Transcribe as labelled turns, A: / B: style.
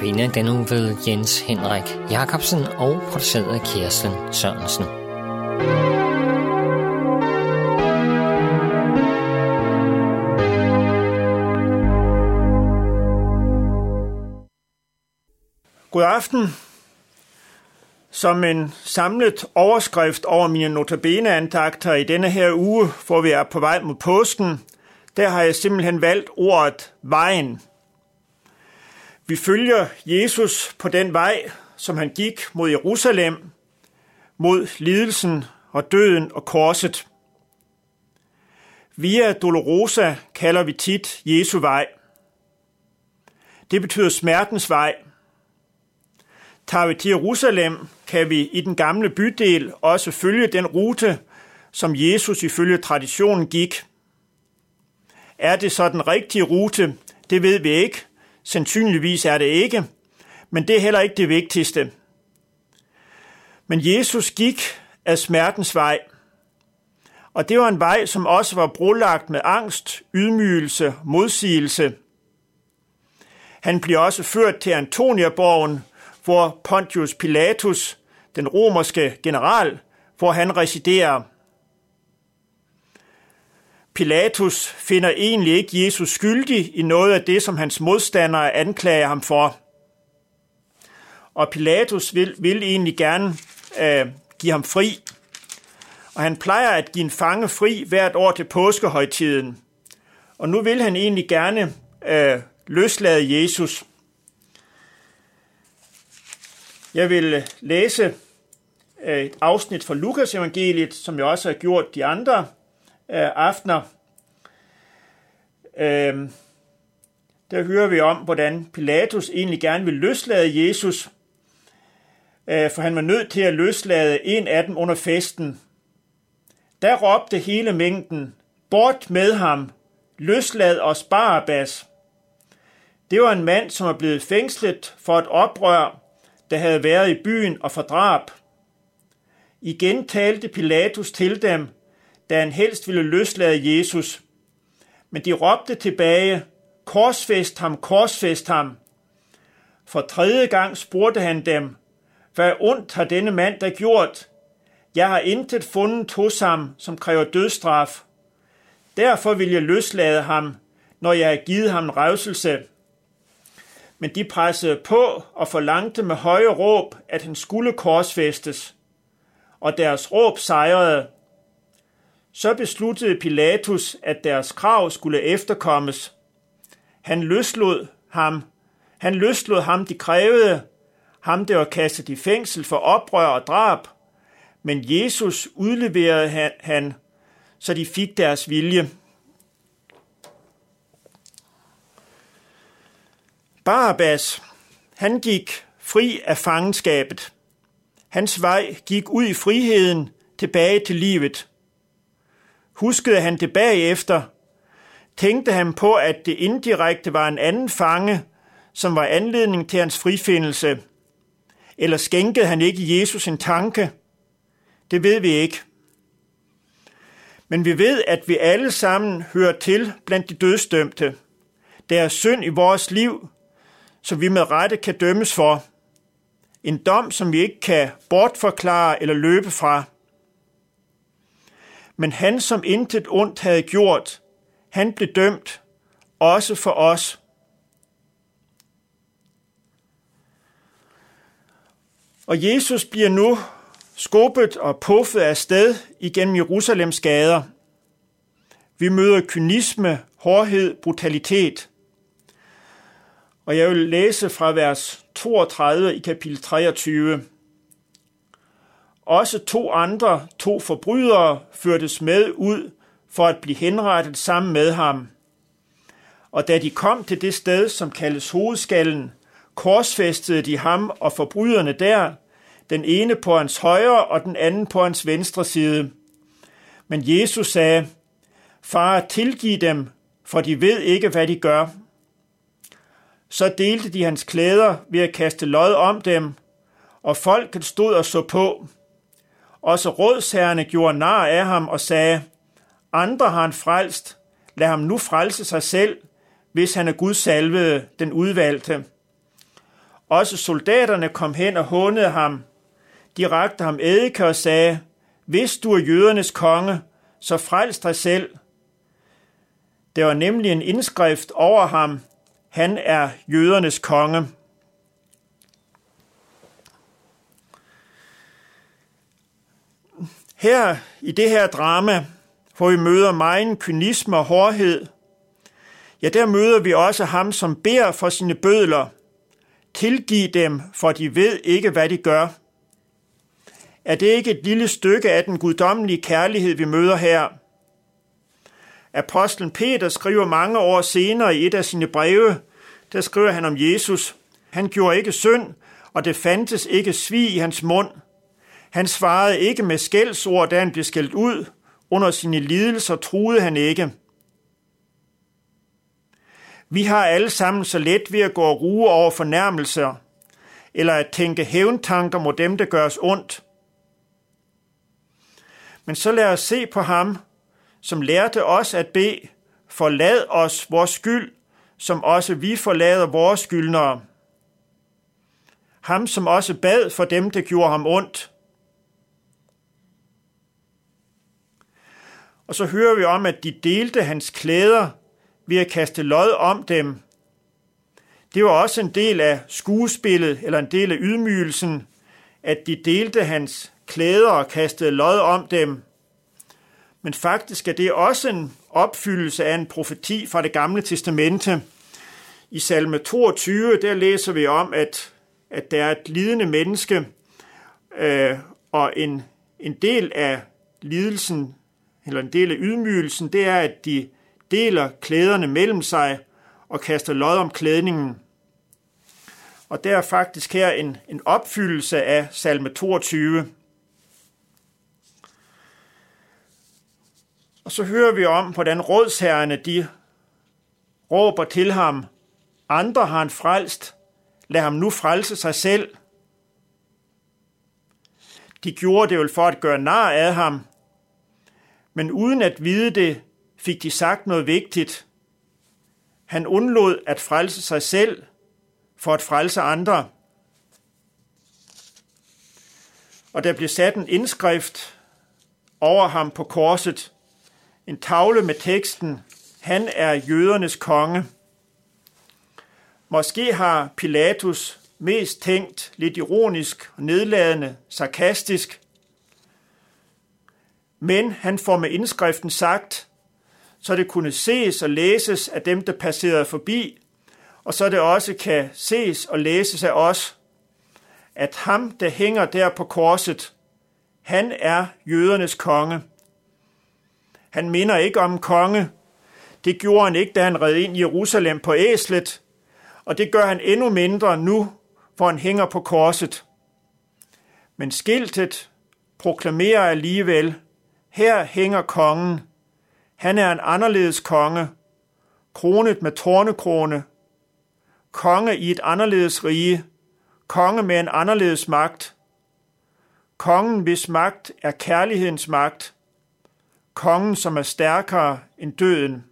A: Notabene den nu ved Jens Henrik Jacobsen og produceret af Kirsten Sørensen.
B: God aften. Som en samlet overskrift over mine notabene-andagter i denne her uge, hvor vi er på vej mod påsken, der har jeg simpelthen valgt ordet vejen. Vi følger Jesus på den vej, som han gik mod Jerusalem, mod lidelsen og døden og korset. Via Dolorosa kalder vi tit Jesu vej. Det betyder smertens vej. Tager vi til Jerusalem, kan vi i den gamle bydel også følge den rute, som Jesus ifølge traditionen gik. Er det så den rigtige rute? Det ved vi ikke. Sandsynligvis er det ikke, men det er heller ikke det vigtigste. Men Jesus gik af smertens vej, og det var en vej, som også var brolagt med angst, ydmygelse, modsigelse. Han bliver også ført til Antoniaborgen, hvor Pontius Pilatus, den romerske general, hvor han residerer. Pilatus finder egentlig ikke Jesus skyldig i noget af det, som hans modstandere anklager ham for. Og Pilatus vil, vil egentlig gerne øh, give ham fri. Og han plejer at give en fange fri hvert år til påskehøjtiden. Og nu vil han egentlig gerne øh, løslade Jesus. Jeg vil øh, læse et afsnit fra Lukas evangeliet, som jeg også har gjort de andre øh, aftener. Øh, der hører vi om, hvordan Pilatus egentlig gerne vil løslade Jesus, øh, for han var nødt til at løslade en af dem under festen. Der råbte hele mængden, bort med ham, løslad os Barabbas. Det var en mand, som var blevet fængslet for et oprør, der havde været i byen og for drab. Igen talte Pilatus til dem, da han helst ville løslade Jesus. Men de råbte tilbage, korsfest ham, korsfest ham. For tredje gang spurgte han dem, hvad ondt har denne mand der gjort? Jeg har intet fundet hos ham, som kræver dødstraf. Derfor vil jeg løslade ham, når jeg har givet ham revselse. Men de pressede på og forlangte med høje råb, at han skulle korsfæstes. Og deres råb sejrede. Så besluttede Pilatus, at deres krav skulle efterkommes. Han løslod ham. Han løslod ham, de krævede, ham der var kastet i fængsel for oprør og drab. Men Jesus udleverede han, så de fik deres vilje. Barabbas, han gik fri af fangenskabet. Hans vej gik ud i friheden, tilbage til livet. Huskede han det bagefter, tænkte han på, at det indirekte var en anden fange, som var anledning til hans frifindelse. Eller skænkede han ikke Jesus en tanke? Det ved vi ikke. Men vi ved, at vi alle sammen hører til blandt de dødsdømte. Der er synd i vores liv, som vi med rette kan dømmes for. En dom, som vi ikke kan bortforklare eller løbe fra. Men han, som intet ondt havde gjort, han blev dømt, også for os. Og Jesus bliver nu skubbet og puffet af sted igennem Jerusalems gader. Vi møder kynisme, hårdhed, brutalitet. Og jeg vil læse fra vers 32 i kapitel 23. Også to andre, to forbrydere, førtes med ud for at blive henrettet sammen med ham. Og da de kom til det sted, som kaldes hovedskallen, korsfæstede de ham og forbryderne der, den ene på hans højre og den anden på hans venstre side. Men Jesus sagde, Far, tilgiv dem, for de ved ikke, hvad de gør. Så delte de hans klæder ved at kaste lod om dem, og folket stod og så på. Også rådsherrene gjorde nar af ham og sagde, andre har han frelst, lad ham nu frelse sig selv, hvis han er Guds salvede, den udvalgte. Også soldaterne kom hen og hånede ham. De rakte ham eddike og sagde, hvis du er jødernes konge, så frels dig selv. Der var nemlig en indskrift over ham, han er jødernes konge. Her i det her drama, hvor vi møder megen kynisme og hårdhed, ja, der møder vi også ham, som beder for sine bødler. Tilgiv dem, for de ved ikke, hvad de gør. Er det ikke et lille stykke af den guddommelige kærlighed, vi møder her? Apostlen Peter skriver mange år senere i et af sine breve, der skriver han om Jesus. Han gjorde ikke synd, og det fandtes ikke svig i hans mund. Han svarede ikke med skældsord, da han blev skældt ud. Under sine lidelser truede han ikke. Vi har alle sammen så let ved at gå og ruge over fornærmelser, eller at tænke hævntanker mod dem, der gør os ondt. Men så lad os se på ham, som lærte os at bede, forlad os vores skyld, som også vi forlader vores skyldnere. Ham, som også bad for dem, der gjorde ham ondt. Og så hører vi om, at de delte hans klæder ved at kaste lod om dem. Det var også en del af skuespillet, eller en del af ydmygelsen, at de delte hans klæder og kastede lod om dem. Men faktisk er det også en opfyldelse af en profeti fra det gamle testamente. I salme 22, der læser vi om, at, at der er et lidende menneske, øh, og en, en del af lidelsen, eller en del af ydmygelsen, det er, at de deler klæderne mellem sig og kaster lod om klædningen. Og der er faktisk her en, en opfyldelse af salme 22. Og så hører vi om, hvordan rådsherrene de råber til ham, andre har han frelst, lad ham nu frelse sig selv. De gjorde det vel for at gøre nar af ham, men uden at vide det, fik de sagt noget vigtigt. Han undlod at frelse sig selv for at frelse andre. Og der blev sat en indskrift over ham på korset. En tavle med teksten, han er jødernes konge. Måske har Pilatus mest tænkt lidt ironisk nedladende, sarkastisk, men han får med indskriften sagt, så det kunne ses og læses af dem, der passerede forbi, og så det også kan ses og læses af os, at ham, der hænger der på korset, han er jødernes konge. Han minder ikke om konge. Det gjorde han ikke, da han red ind i Jerusalem på æslet, og det gør han endnu mindre nu, hvor han hænger på korset. Men skiltet proklamerer alligevel, her hænger kongen. Han er en anderledes konge, kronet med tornekrone. konge i et anderledes rige, konge med en anderledes magt, kongen hvis magt er kærlighedens magt, kongen som er stærkere end døden.